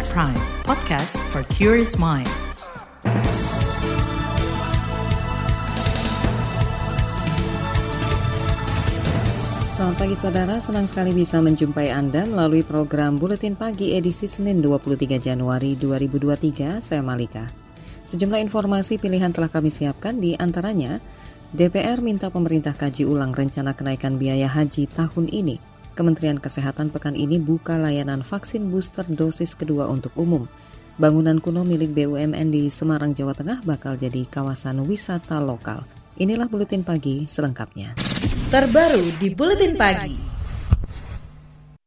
KBR Prime, podcast for curious mind. Selamat pagi saudara, senang sekali bisa menjumpai Anda melalui program Buletin Pagi edisi Senin 23 Januari 2023, saya Malika. Sejumlah informasi pilihan telah kami siapkan di antaranya, DPR minta pemerintah kaji ulang rencana kenaikan biaya haji tahun ini. Kementerian Kesehatan pekan ini buka layanan vaksin booster dosis kedua untuk umum. Bangunan kuno milik BUMN di Semarang, Jawa Tengah bakal jadi kawasan wisata lokal. Inilah Buletin Pagi selengkapnya. Terbaru di Buletin Pagi.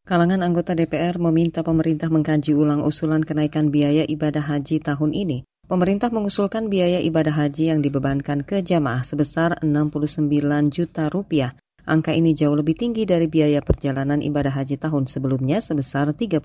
Kalangan anggota DPR meminta pemerintah mengkaji ulang usulan kenaikan biaya ibadah haji tahun ini. Pemerintah mengusulkan biaya ibadah haji yang dibebankan ke jamaah sebesar 69 juta rupiah. Angka ini jauh lebih tinggi dari biaya perjalanan ibadah haji tahun sebelumnya sebesar 39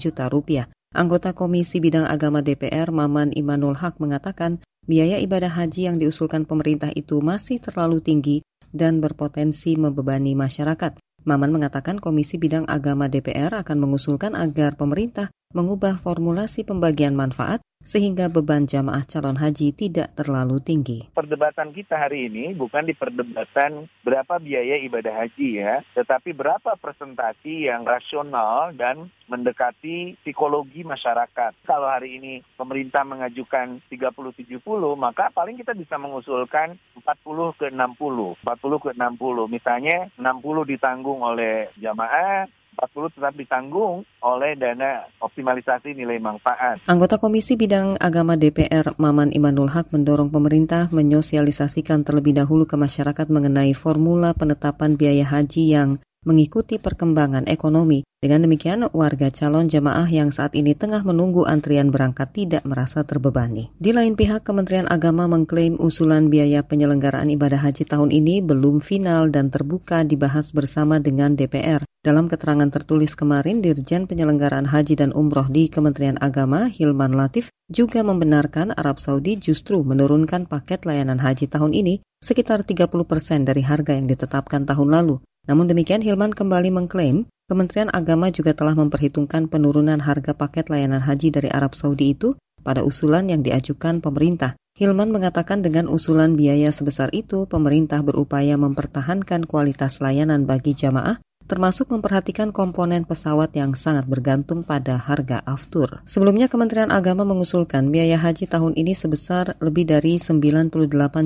juta rupiah. Anggota Komisi Bidang Agama DPR Maman Imanul Haq mengatakan biaya ibadah haji yang diusulkan pemerintah itu masih terlalu tinggi dan berpotensi membebani masyarakat. Maman mengatakan Komisi Bidang Agama DPR akan mengusulkan agar pemerintah mengubah formulasi pembagian manfaat sehingga beban jamaah calon haji tidak terlalu tinggi. Perdebatan kita hari ini bukan di perdebatan berapa biaya ibadah haji ya, tetapi berapa presentasi yang rasional dan mendekati psikologi masyarakat. Kalau hari ini pemerintah mengajukan 30-70, maka paling kita bisa mengusulkan 40 ke 60. 40 ke 60. Misalnya 60 ditanggung oleh jamaah, 40 tetap ditanggung oleh dana optimalisasi nilai manfaat. Anggota Komisi Bidang Agama DPR Maman Imanul Haq mendorong pemerintah menyosialisasikan terlebih dahulu ke masyarakat mengenai formula penetapan biaya haji yang mengikuti perkembangan ekonomi. Dengan demikian, warga calon jemaah yang saat ini tengah menunggu antrian berangkat tidak merasa terbebani. Di lain pihak, Kementerian Agama mengklaim usulan biaya penyelenggaraan ibadah haji tahun ini belum final dan terbuka dibahas bersama dengan DPR. Dalam keterangan tertulis kemarin, Dirjen Penyelenggaraan Haji dan Umroh di Kementerian Agama, Hilman Latif, juga membenarkan Arab Saudi justru menurunkan paket layanan haji tahun ini sekitar 30 persen dari harga yang ditetapkan tahun lalu. Namun demikian, Hilman kembali mengklaim Kementerian Agama juga telah memperhitungkan penurunan harga paket layanan haji dari Arab Saudi itu pada usulan yang diajukan pemerintah. Hilman mengatakan dengan usulan biaya sebesar itu, pemerintah berupaya mempertahankan kualitas layanan bagi jamaah termasuk memperhatikan komponen pesawat yang sangat bergantung pada harga aftur. Sebelumnya Kementerian Agama mengusulkan biaya haji tahun ini sebesar lebih dari 98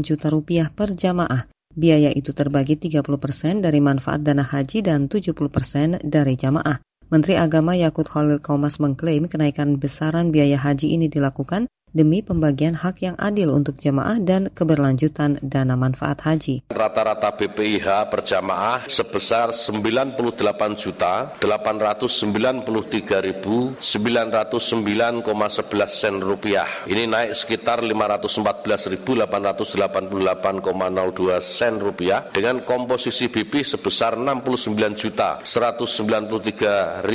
juta rupiah per jamaah Biaya itu terbagi 30 persen dari manfaat dana haji dan 70 persen dari jamaah. Menteri Agama Yakut Khalil Kaumas mengklaim kenaikan besaran biaya haji ini dilakukan demi pembagian hak yang adil untuk jemaah dan keberlanjutan dana manfaat haji. Rata-rata BPIH per jamaah sebesar 98 juta 893.909,11 sen rupiah. Ini naik sekitar 514.888,02 sen rupiah dengan komposisi BP sebesar 69 juta 193.734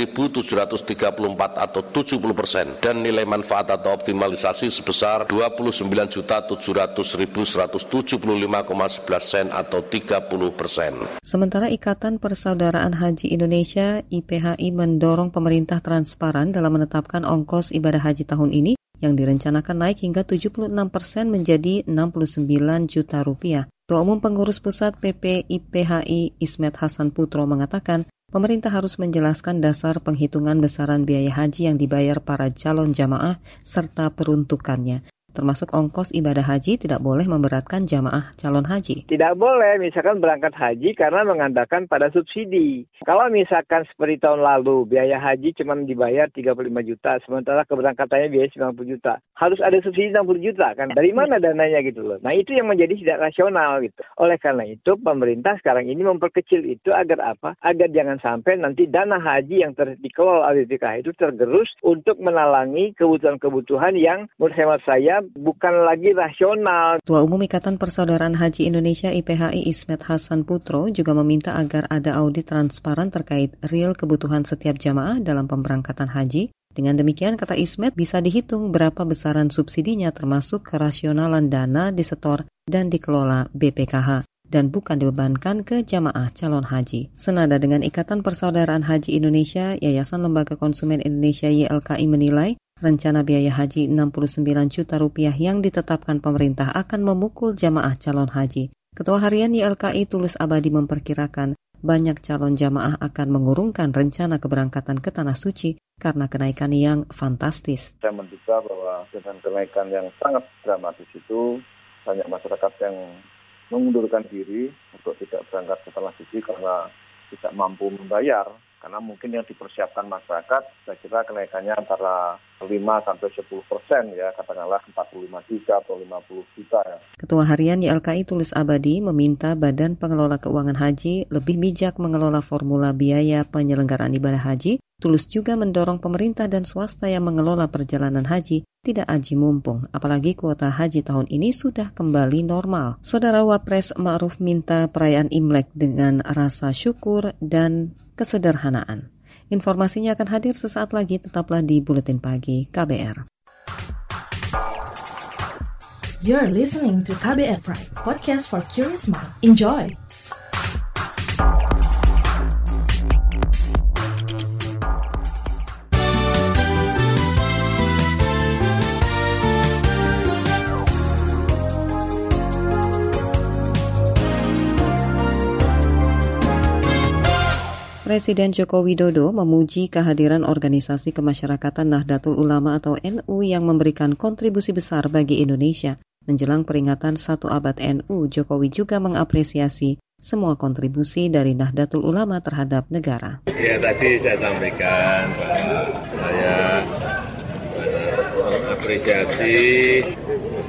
atau 70 persen dan nilai manfaat atau optimalisasi sebesar 29.700.175,11 sen atau 30 persen. Sementara Ikatan Persaudaraan Haji Indonesia IPHI mendorong pemerintah transparan dalam menetapkan ongkos ibadah haji tahun ini yang direncanakan naik hingga 76 persen menjadi 69 juta rupiah. Ketua Umum Pengurus Pusat PP IPHI Ismet Hasan Putro mengatakan pemerintah harus menjelaskan dasar penghitungan besaran biaya haji yang dibayar para calon jamaah serta peruntukannya termasuk ongkos ibadah haji tidak boleh memberatkan jamaah calon haji. Tidak boleh misalkan berangkat haji karena mengandalkan pada subsidi. Kalau misalkan seperti tahun lalu biaya haji cuma dibayar 35 juta sementara keberangkatannya biaya 90 juta. Harus ada subsidi 60 juta kan. Dari mana dananya gitu loh. Nah itu yang menjadi tidak rasional gitu. Oleh karena itu pemerintah sekarang ini memperkecil itu agar apa? Agar jangan sampai nanti dana haji yang ter dikelola BPKH itu tergerus untuk menalangi kebutuhan-kebutuhan yang menurut saya bukan lagi rasional. Tua Umum Ikatan Persaudaraan Haji Indonesia IPHI Ismet Hasan Putro juga meminta agar ada audit transparan terkait real kebutuhan setiap jamaah dalam pemberangkatan haji. Dengan demikian, kata Ismet, bisa dihitung berapa besaran subsidinya termasuk kerasionalan dana disetor dan dikelola BPKH. dan bukan dibebankan ke jamaah calon haji. Senada dengan Ikatan Persaudaraan Haji Indonesia, Yayasan Lembaga Konsumen Indonesia YLKI menilai rencana biaya haji 69 juta rupiah yang ditetapkan pemerintah akan memukul jamaah calon haji. Ketua Harian YLKI Tulus Abadi memperkirakan banyak calon jamaah akan mengurungkan rencana keberangkatan ke Tanah Suci karena kenaikan yang fantastis. Saya menduga bahwa dengan kenaikan yang sangat dramatis itu banyak masyarakat yang mengundurkan diri untuk tidak berangkat ke tanah suci karena tidak mampu membayar karena mungkin yang dipersiapkan masyarakat saya kira kenaikannya antara 5 sampai 10 persen ya katakanlah 45 juta atau 50 juta ya. Ketua Harian YLKI Tulis Abadi meminta Badan Pengelola Keuangan Haji lebih bijak mengelola formula biaya penyelenggaraan ibadah haji. Tulus juga mendorong pemerintah dan swasta yang mengelola perjalanan haji tidak aji mumpung, apalagi kuota haji tahun ini sudah kembali normal. Saudara Wapres Ma'ruf minta perayaan Imlek dengan rasa syukur dan kesederhanaan. Informasinya akan hadir sesaat lagi, tetaplah di Buletin Pagi KBR. You're listening to KBR Pride, podcast for curious mind. Enjoy! Presiden Joko Widodo memuji kehadiran organisasi kemasyarakatan Nahdlatul Ulama atau NU yang memberikan kontribusi besar bagi Indonesia. Menjelang peringatan satu abad NU, Jokowi juga mengapresiasi semua kontribusi dari Nahdlatul Ulama terhadap negara. Ya tadi saya sampaikan saya mengapresiasi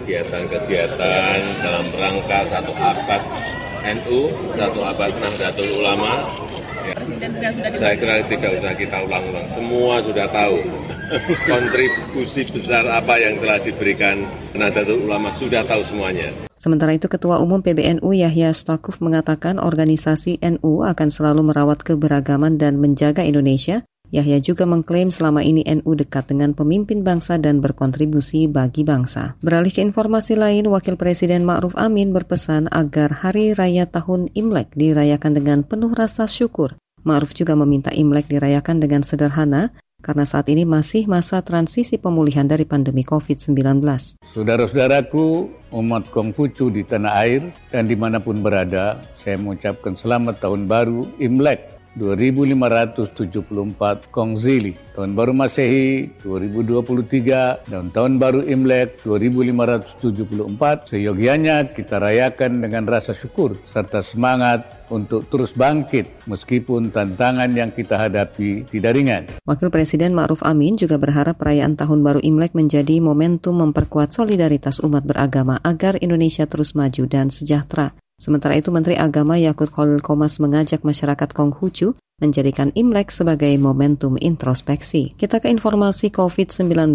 kegiatan-kegiatan dalam rangka satu abad NU, satu abad Nahdlatul Ulama saya kira tidak usah kita ulang-ulang, semua sudah tahu kontribusi besar apa yang telah diberikan Nahdlatul Ulama sudah tahu semuanya. Sementara itu Ketua Umum PBNU Yahya Stakuf mengatakan organisasi NU akan selalu merawat keberagaman dan menjaga Indonesia. Yahya juga mengklaim selama ini NU dekat dengan pemimpin bangsa dan berkontribusi bagi bangsa. Beralih ke informasi lain, Wakil Presiden Ma'ruf Amin berpesan agar Hari Raya Tahun Imlek dirayakan dengan penuh rasa syukur. Ma'ruf juga meminta Imlek dirayakan dengan sederhana karena saat ini masih masa transisi pemulihan dari pandemi COVID-19. Saudara-saudaraku, umat Kongfucu di tanah air dan di mana pun berada, saya mengucapkan selamat tahun baru Imlek 2574 Kongzili, tahun baru Masehi 2023 dan tahun baru Imlek 2574 seyogianya kita rayakan dengan rasa syukur serta semangat untuk terus bangkit meskipun tantangan yang kita hadapi tidak ringan. Wakil Presiden Ma'ruf Amin juga berharap perayaan Tahun Baru Imlek menjadi momentum memperkuat solidaritas umat beragama agar Indonesia terus maju dan sejahtera. Sementara itu Menteri Agama Yakut Khalil Komas mengajak masyarakat Konghucu menjadikan Imlek sebagai momentum introspeksi. Kita ke informasi COVID-19.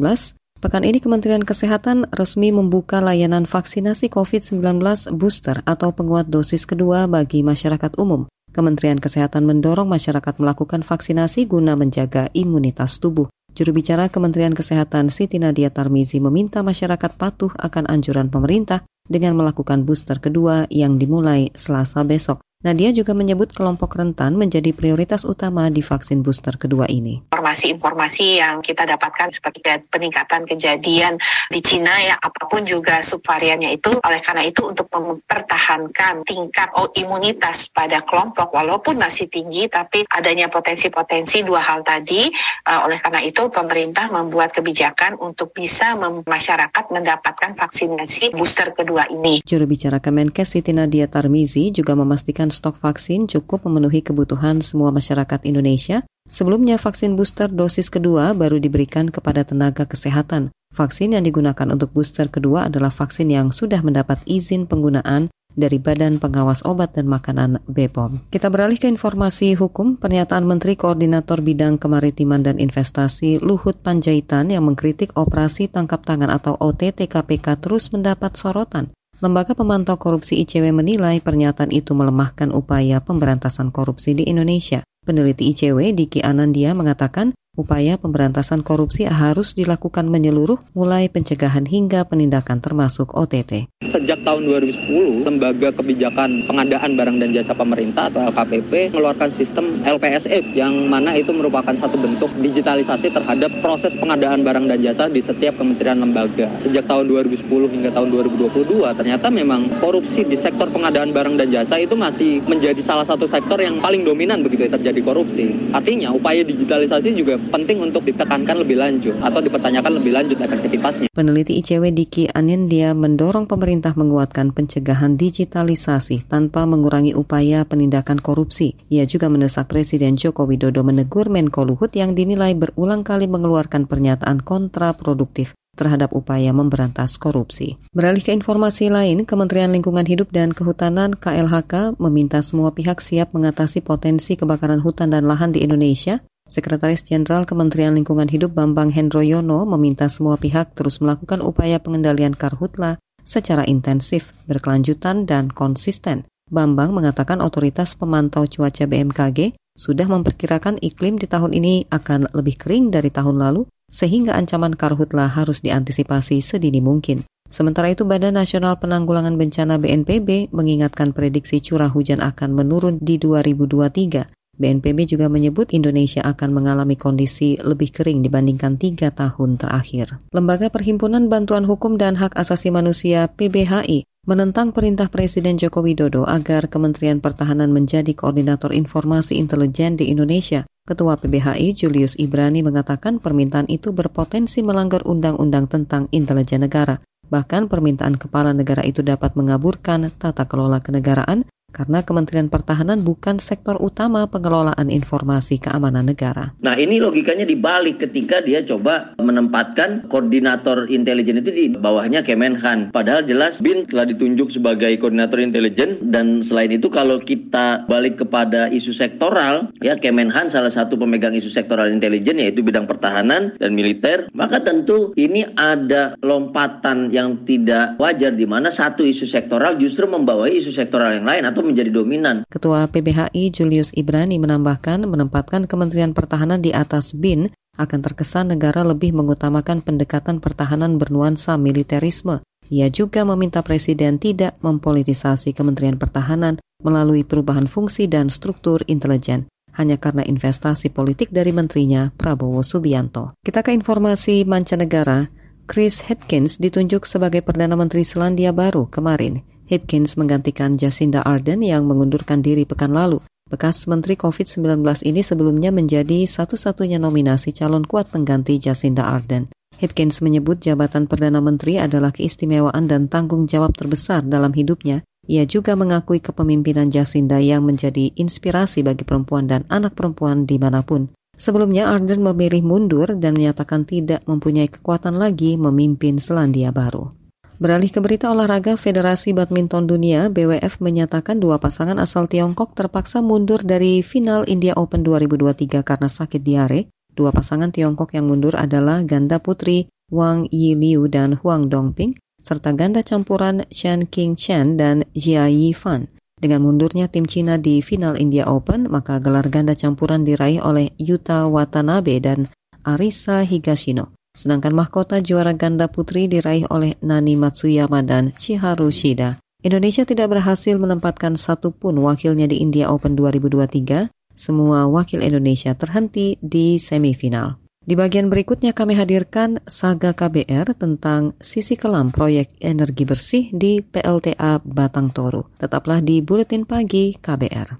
Pekan ini Kementerian Kesehatan resmi membuka layanan vaksinasi COVID-19 booster atau penguat dosis kedua bagi masyarakat umum. Kementerian Kesehatan mendorong masyarakat melakukan vaksinasi guna menjaga imunitas tubuh. Juru bicara Kementerian Kesehatan Siti Nadia Tarmizi meminta masyarakat patuh akan anjuran pemerintah dengan melakukan booster kedua yang dimulai Selasa besok. Nadia juga menyebut kelompok rentan menjadi prioritas utama di vaksin booster kedua ini. Informasi-informasi yang kita dapatkan seperti peningkatan kejadian di Cina ya apa pun juga subvariannya itu oleh karena itu untuk mempertahankan tingkat imunitas pada kelompok walaupun masih tinggi tapi adanya potensi-potensi dua hal tadi uh, oleh karena itu pemerintah membuat kebijakan untuk bisa masyarakat mendapatkan vaksinasi booster kedua ini. Juru bicara Kemenkes Siti Nadia Tarmizi juga memastikan stok vaksin cukup memenuhi kebutuhan semua masyarakat Indonesia. Sebelumnya vaksin booster dosis kedua baru diberikan kepada tenaga kesehatan. Vaksin yang digunakan untuk booster kedua adalah vaksin yang sudah mendapat izin penggunaan dari Badan Pengawas Obat dan Makanan BPOM. Kita beralih ke informasi hukum. Pernyataan Menteri Koordinator Bidang Kemaritiman dan Investasi Luhut Panjaitan yang mengkritik operasi tangkap tangan atau OTT KPK terus mendapat sorotan. Lembaga Pemantau Korupsi ICW menilai pernyataan itu melemahkan upaya pemberantasan korupsi di Indonesia. Peneliti ICW Diki Anandia mengatakan Upaya pemberantasan korupsi harus dilakukan menyeluruh, mulai pencegahan hingga penindakan termasuk OTT. Sejak tahun 2010, Lembaga Kebijakan Pengadaan Barang dan Jasa Pemerintah atau LKPP mengeluarkan sistem LPSF yang mana itu merupakan satu bentuk digitalisasi terhadap proses pengadaan barang dan jasa di setiap kementerian lembaga. Sejak tahun 2010 hingga tahun 2022, ternyata memang korupsi di sektor pengadaan barang dan jasa itu masih menjadi salah satu sektor yang paling dominan begitu ya terjadi korupsi. Artinya upaya digitalisasi juga penting untuk ditekankan lebih lanjut atau dipertanyakan lebih lanjut efektivitasnya. Peneliti ICW Diki Anindya mendorong pemerintah menguatkan pencegahan digitalisasi tanpa mengurangi upaya penindakan korupsi. Ia juga mendesak Presiden Joko Widodo menegur Menko Luhut yang dinilai berulang kali mengeluarkan pernyataan kontraproduktif terhadap upaya memberantas korupsi. Beralih ke informasi lain, Kementerian Lingkungan Hidup dan Kehutanan KLHK meminta semua pihak siap mengatasi potensi kebakaran hutan dan lahan di Indonesia Sekretaris Jenderal Kementerian Lingkungan Hidup Bambang Hendroyono meminta semua pihak terus melakukan upaya pengendalian karhutla secara intensif, berkelanjutan, dan konsisten. Bambang mengatakan otoritas pemantau cuaca BMKG sudah memperkirakan iklim di tahun ini akan lebih kering dari tahun lalu, sehingga ancaman karhutla harus diantisipasi sedini mungkin. Sementara itu, Badan Nasional Penanggulangan Bencana BNPB mengingatkan prediksi curah hujan akan menurun di 2023 BNPB juga menyebut Indonesia akan mengalami kondisi lebih kering dibandingkan tiga tahun terakhir. Lembaga Perhimpunan Bantuan Hukum dan Hak Asasi Manusia PBHI menentang perintah Presiden Joko Widodo agar Kementerian Pertahanan menjadi koordinator informasi intelijen di Indonesia. Ketua PBHI Julius Ibrani mengatakan permintaan itu berpotensi melanggar undang-undang tentang intelijen negara. Bahkan permintaan kepala negara itu dapat mengaburkan tata kelola kenegaraan karena Kementerian Pertahanan bukan sektor utama pengelolaan informasi keamanan negara. Nah ini logikanya dibalik ketika dia coba menempatkan koordinator intelijen itu di bawahnya Kemenhan. Padahal jelas BIN telah ditunjuk sebagai koordinator intelijen dan selain itu kalau kita balik kepada isu sektoral, ya Kemenhan salah satu pemegang isu sektoral intelijen yaitu bidang pertahanan dan militer, maka tentu ini ada lompatan yang tidak wajar di mana satu isu sektoral justru membawa isu sektoral yang lain atau menjadi dominan. Ketua PBHI Julius Ibrani menambahkan menempatkan Kementerian Pertahanan di atas BIN akan terkesan negara lebih mengutamakan pendekatan pertahanan bernuansa militerisme. Ia juga meminta Presiden tidak mempolitisasi Kementerian Pertahanan melalui perubahan fungsi dan struktur intelijen hanya karena investasi politik dari menterinya Prabowo Subianto. Kita ke informasi mancanegara. Chris Hipkins ditunjuk sebagai Perdana Menteri Selandia Baru kemarin. Hipkins menggantikan Jacinda Ardern yang mengundurkan diri pekan lalu. Bekas Menteri COVID-19 ini sebelumnya menjadi satu-satunya nominasi calon kuat pengganti Jacinda Ardern. Hipkins menyebut jabatan Perdana Menteri adalah keistimewaan dan tanggung jawab terbesar dalam hidupnya. Ia juga mengakui kepemimpinan Jacinda yang menjadi inspirasi bagi perempuan dan anak perempuan di mana pun. Sebelumnya, Ardern memilih mundur dan menyatakan tidak mempunyai kekuatan lagi memimpin Selandia Baru. Beralih ke berita olahraga, Federasi Badminton Dunia BWF menyatakan dua pasangan asal Tiongkok terpaksa mundur dari final India Open 2023 karena sakit diare. Dua pasangan Tiongkok yang mundur adalah ganda putri Wang Yiliu dan Huang Dongping, serta ganda campuran Chen King Chen dan Jia Yifan. Dengan mundurnya tim Cina di final India Open, maka gelar ganda campuran diraih oleh Yuta Watanabe dan Arisa Higashino. Sedangkan mahkota juara ganda putri diraih oleh Nani Matsuyama dan Chiharu Shida. Indonesia tidak berhasil menempatkan satupun wakilnya di India Open 2023. Semua wakil Indonesia terhenti di semifinal. Di bagian berikutnya kami hadirkan Saga KBR tentang sisi kelam proyek energi bersih di PLTA Batang Toru. Tetaplah di Buletin Pagi KBR.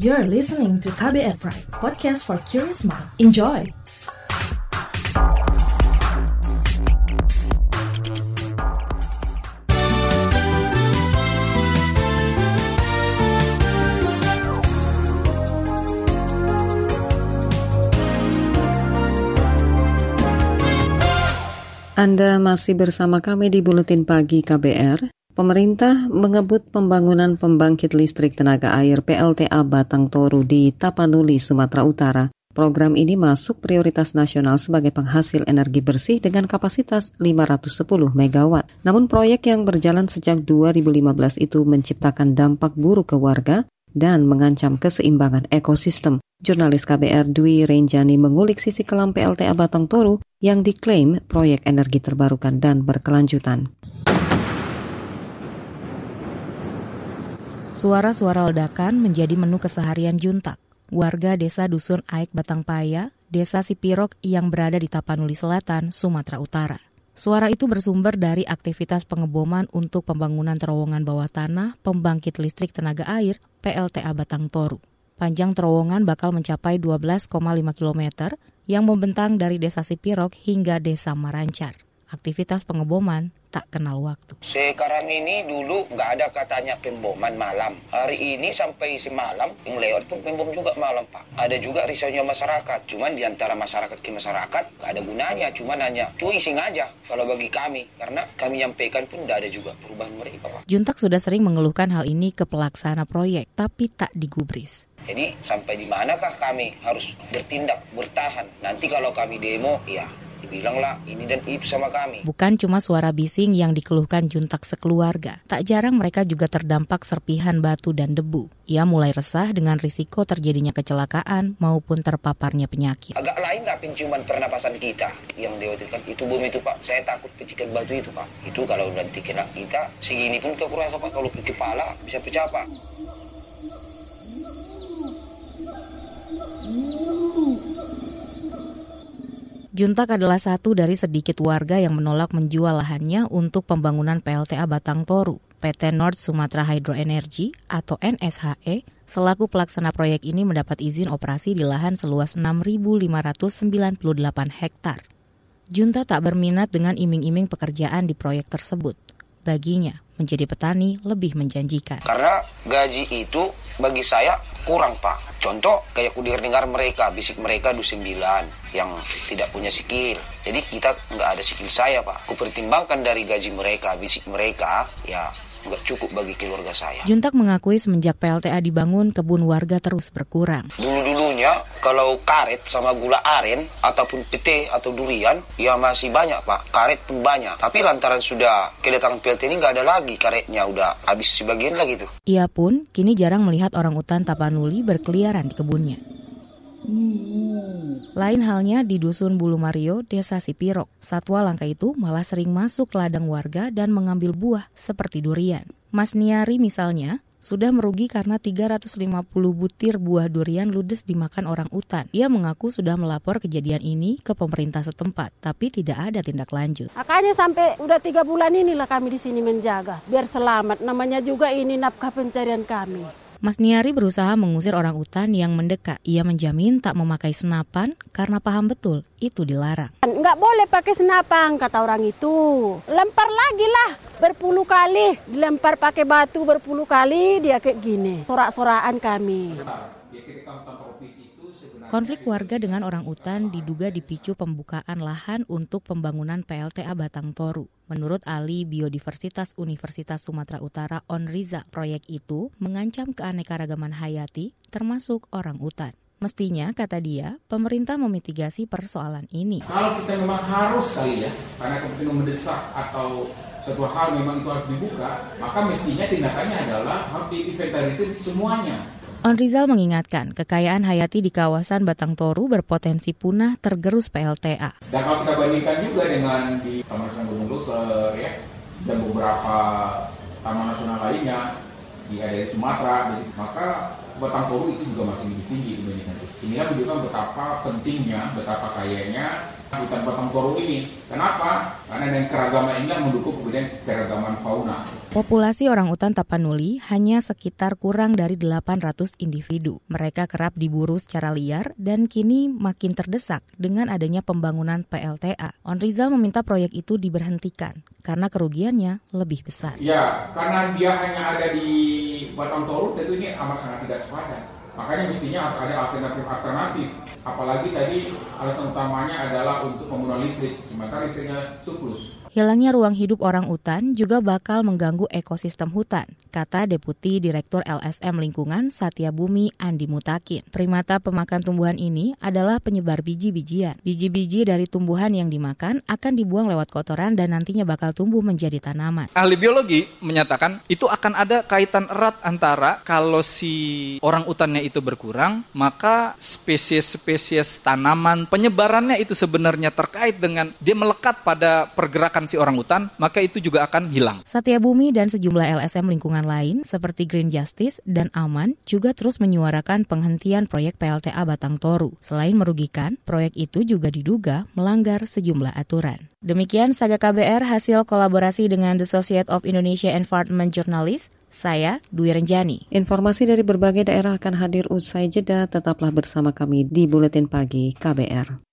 You're listening to KBR Pride, podcast for curious mind. Enjoy! Anda masih bersama kami di Buletin Pagi KBR. Pemerintah mengebut pembangunan pembangkit listrik tenaga air PLTA Batang Toru di Tapanuli, Sumatera Utara. Program ini masuk prioritas nasional sebagai penghasil energi bersih dengan kapasitas 510 MW. Namun proyek yang berjalan sejak 2015 itu menciptakan dampak buruk ke warga dan mengancam keseimbangan ekosistem. Jurnalis KBR Dwi Renjani mengulik sisi kelam PLTA Batang Toru yang diklaim proyek energi terbarukan dan berkelanjutan. Suara-suara ledakan menjadi menu keseharian Juntak. Warga desa Dusun Aik Batangpaya, desa Sipirok yang berada di Tapanuli Selatan, Sumatera Utara. Suara itu bersumber dari aktivitas pengeboman untuk pembangunan terowongan bawah tanah pembangkit listrik tenaga air PLTA Batang Toru. Panjang terowongan bakal mencapai 12,5 km yang membentang dari desa Sipirok hingga desa Marancar. Aktivitas pengeboman tak kenal waktu. Sekarang ini dulu nggak ada katanya pemboman malam. Hari ini sampai semalam yang lewat pun pembom juga malam Pak. Ada juga risaunya masyarakat. Cuman di antara masyarakat ke masyarakat nggak ada gunanya. Cuman hanya tuh ising aja kalau bagi kami. Karena kami nyampaikan pun tidak ada juga perubahan mereka Pak. Juntak sudah sering mengeluhkan hal ini ke pelaksana proyek tapi tak digubris. Jadi sampai di manakah kami harus bertindak, bertahan. Nanti kalau kami demo, ya dibilanglah ini dan itu sama kami. Bukan cuma suara bising yang dikeluhkan juntak sekeluarga. Tak jarang mereka juga terdampak serpihan batu dan debu. Ia mulai resah dengan risiko terjadinya kecelakaan maupun terpaparnya penyakit. Agak lain nggak penciuman pernapasan kita yang diwakilkan itu bom itu Pak. Saya takut pecikan batu itu Pak. Itu kalau nanti kena kita segini pun kekurangan Pak. Kalau ke kepala bisa pecah Pak. Juntak adalah satu dari sedikit warga yang menolak menjual lahannya untuk pembangunan PLTA Batang Toru. PT North Sumatra Hydro Energy atau NSHE selaku pelaksana proyek ini mendapat izin operasi di lahan seluas 6.598 hektar. Junta tak berminat dengan iming-iming pekerjaan di proyek tersebut. Baginya, menjadi petani lebih menjanjikan. Karena gaji itu bagi saya kurang pak. Contoh kayak kudir dengar mereka, bisik mereka du sembilan yang tidak punya skill. Jadi kita nggak ada skill saya pak. Kupertimbangkan dari gaji mereka, bisik mereka, ya nggak cukup bagi keluarga saya. Juntak mengakui semenjak PLTA dibangun, kebun warga terus berkurang. Dulu-dulunya kalau karet sama gula aren ataupun pete atau durian, ya masih banyak pak. Karet pun banyak. Tapi lantaran sudah kedatangan PLT ini nggak ada lagi karetnya, udah habis sebagian lagi tuh. Ia pun kini jarang melihat orang utan Tapanuli berkeliaran di kebunnya. Lain halnya di Dusun Bulu Mario, Desa Sipirok. Satwa langka itu malah sering masuk ladang warga dan mengambil buah seperti durian. Mas Niari misalnya, sudah merugi karena 350 butir buah durian ludes dimakan orang utan. Ia mengaku sudah melapor kejadian ini ke pemerintah setempat, tapi tidak ada tindak lanjut. Makanya sampai udah tiga bulan inilah kami di sini menjaga, biar selamat. Namanya juga ini nafkah pencarian kami. Mas Niari berusaha mengusir orang utan yang mendekat. Ia menjamin tak memakai senapan karena paham betul itu dilarang. Nggak boleh pakai senapan, kata orang itu. Lempar lagi lah, berpuluh kali. Dilempar pakai batu berpuluh kali, dia kayak gini. Sorak-sorakan kami. Konflik warga dengan orang utan diduga dipicu pembukaan lahan untuk pembangunan PLTA Batang Toru. Menurut ahli biodiversitas Universitas Sumatera Utara On Riza, proyek itu mengancam keanekaragaman hayati termasuk orang utan. Mestinya, kata dia, pemerintah memitigasi persoalan ini. Kalau kita memang harus kali ya, karena kepentingan mendesak atau suatu hal memang itu harus dibuka, maka mestinya tindakannya adalah harus diinventarisir semuanya On Rizal mengingatkan, kekayaan hayati di kawasan Batang Toru berpotensi punah tergerus PLTA. Dan kalau kita bandingkan juga dengan di Taman Nasional Gunung Luser ya, dan beberapa taman nasional lainnya di di Sumatera, maka Batang Toru itu juga masih lebih tinggi dibandingkan itu. Ini menunjukkan betapa pentingnya, betapa kayanya hutan Batang Toru ini. Kenapa? Karena dengan keragaman ini mendukung kemudian keragaman fauna. Populasi orang utan Tapanuli hanya sekitar kurang dari 800 individu. Mereka kerap diburu secara liar dan kini makin terdesak dengan adanya pembangunan PLTA. On Rizal meminta proyek itu diberhentikan karena kerugiannya lebih besar. Ya, karena dia hanya ada di Batang Toru tentu ini amat sangat tidak sepadan. Makanya mestinya harus ada alternatif-alternatif. Apalagi tadi alasan utamanya adalah untuk penggunaan listrik, sementara listriknya surplus. Hilangnya ruang hidup orang utan juga bakal mengganggu ekosistem hutan, kata Deputi Direktur LSM Lingkungan Satya Bumi Andi Mutakin. Primata pemakan tumbuhan ini adalah penyebar biji-bijian. Biji-biji dari tumbuhan yang dimakan akan dibuang lewat kotoran dan nantinya bakal tumbuh menjadi tanaman. Ahli biologi menyatakan itu akan ada kaitan erat antara kalau si orang utannya itu berkurang, maka spesies-spesies tanaman penyebarannya itu sebenarnya terkait dengan dia melekat pada pergerakan si orang hutan, maka itu juga akan hilang. Satya Bumi dan sejumlah LSM lingkungan lain seperti Green Justice dan Aman juga terus menyuarakan penghentian proyek PLTA Batang Toru. Selain merugikan, proyek itu juga diduga melanggar sejumlah aturan. Demikian Saga KBR hasil kolaborasi dengan The Society of Indonesia Environment Journalists. Saya Dwi Renjani. Informasi dari berbagai daerah akan hadir usai jeda. Tetaplah bersama kami di Buletin Pagi KBR.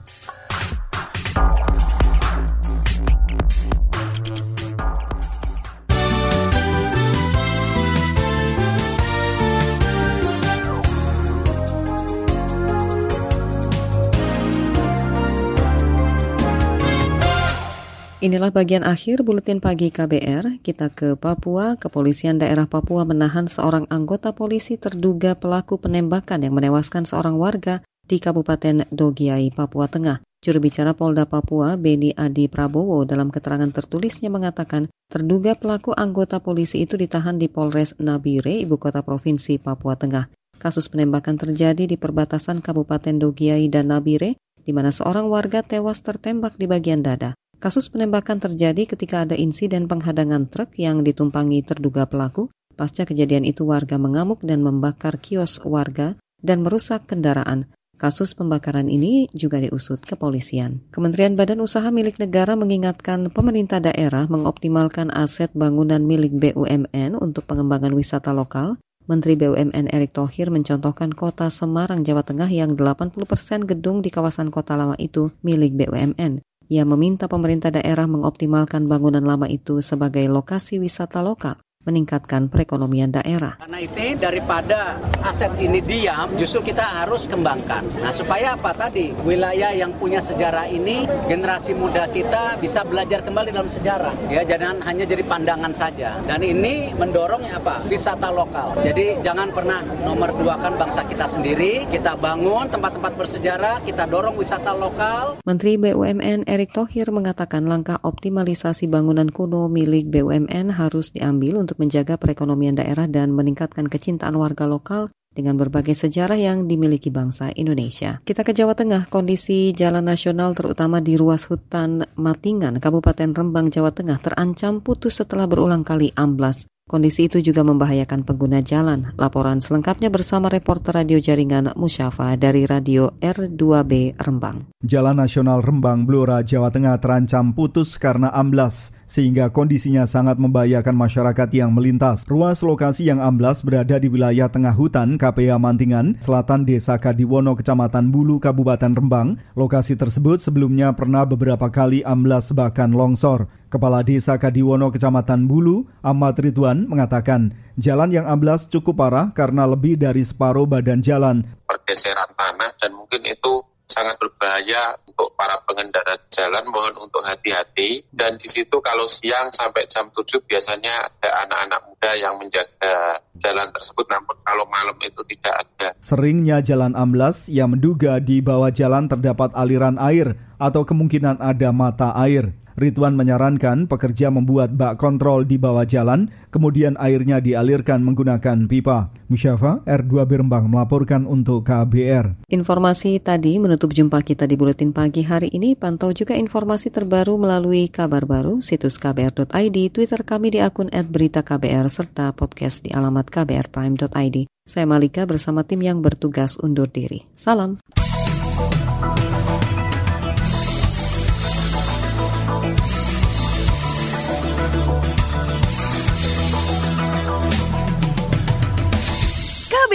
Inilah bagian akhir buletin pagi KBR. Kita ke Papua. Kepolisian daerah Papua menahan seorang anggota polisi terduga pelaku penembakan yang menewaskan seorang warga di Kabupaten Dogiai, Papua Tengah. Juru bicara Polda Papua, Beni Adi Prabowo, dalam keterangan tertulisnya mengatakan terduga pelaku anggota polisi itu ditahan di Polres Nabire, ibu kota provinsi Papua Tengah. Kasus penembakan terjadi di perbatasan Kabupaten Dogiai dan Nabire, di mana seorang warga tewas tertembak di bagian dada. Kasus penembakan terjadi ketika ada insiden penghadangan truk yang ditumpangi terduga pelaku. Pasca kejadian itu warga mengamuk dan membakar kios warga dan merusak kendaraan. Kasus pembakaran ini juga diusut kepolisian. Kementerian Badan Usaha milik negara mengingatkan pemerintah daerah mengoptimalkan aset bangunan milik BUMN untuk pengembangan wisata lokal. Menteri BUMN Erick Thohir mencontohkan kota Semarang, Jawa Tengah yang 80 persen gedung di kawasan kota lama itu milik BUMN. Ia meminta pemerintah daerah mengoptimalkan bangunan lama itu sebagai lokasi wisata lokal meningkatkan perekonomian daerah. Karena itu daripada aset ini diam, justru kita harus kembangkan. Nah supaya apa tadi wilayah yang punya sejarah ini generasi muda kita bisa belajar kembali dalam sejarah. Ya jangan hanya jadi pandangan saja. Dan ini mendorongnya apa? Wisata lokal. Jadi jangan pernah nomor dua kan bangsa kita sendiri. Kita bangun tempat-tempat bersejarah, kita dorong wisata lokal. Menteri BUMN Erick Thohir mengatakan langkah optimalisasi bangunan kuno milik BUMN harus diambil untuk untuk menjaga perekonomian daerah dan meningkatkan kecintaan warga lokal dengan berbagai sejarah yang dimiliki bangsa Indonesia. Kita ke Jawa Tengah, kondisi jalan nasional terutama di ruas hutan Matingan, Kabupaten Rembang, Jawa Tengah terancam putus setelah berulang kali amblas. Kondisi itu juga membahayakan pengguna jalan. Laporan selengkapnya bersama reporter radio jaringan Musyafa dari Radio R2B Rembang. Jalan Nasional Rembang, Blora, Jawa Tengah terancam putus karena amblas sehingga kondisinya sangat membahayakan masyarakat yang melintas. Ruas lokasi yang amblas berada di wilayah tengah hutan KPA Mantingan, selatan Desa Kadiwono, Kecamatan Bulu, Kabupaten Rembang. Lokasi tersebut sebelumnya pernah beberapa kali amblas bahkan longsor. Kepala Desa Kadiwono Kecamatan Bulu, Ahmad Ridwan mengatakan, jalan yang amblas cukup parah karena lebih dari separuh badan jalan. Pergeseran tanah dan mungkin itu sangat berbahaya untuk para pengendara jalan. Mohon untuk hati-hati. Dan di situ kalau siang sampai jam 7 biasanya ada anak-anak muda yang menjaga jalan tersebut. Namun kalau malam itu tidak ada. Seringnya jalan amblas yang menduga di bawah jalan terdapat aliran air atau kemungkinan ada mata air. Ridwan menyarankan pekerja membuat bak kontrol di bawah jalan, kemudian airnya dialirkan menggunakan pipa. Musyafa, R2 Birembang melaporkan untuk KBR. Informasi tadi menutup jumpa kita di Buletin Pagi hari ini. Pantau juga informasi terbaru melalui kabar baru, situs kbr.id, Twitter kami di akun @beritaKBR, serta podcast di alamat kbrprime.id. Saya Malika bersama tim yang bertugas undur diri. Salam.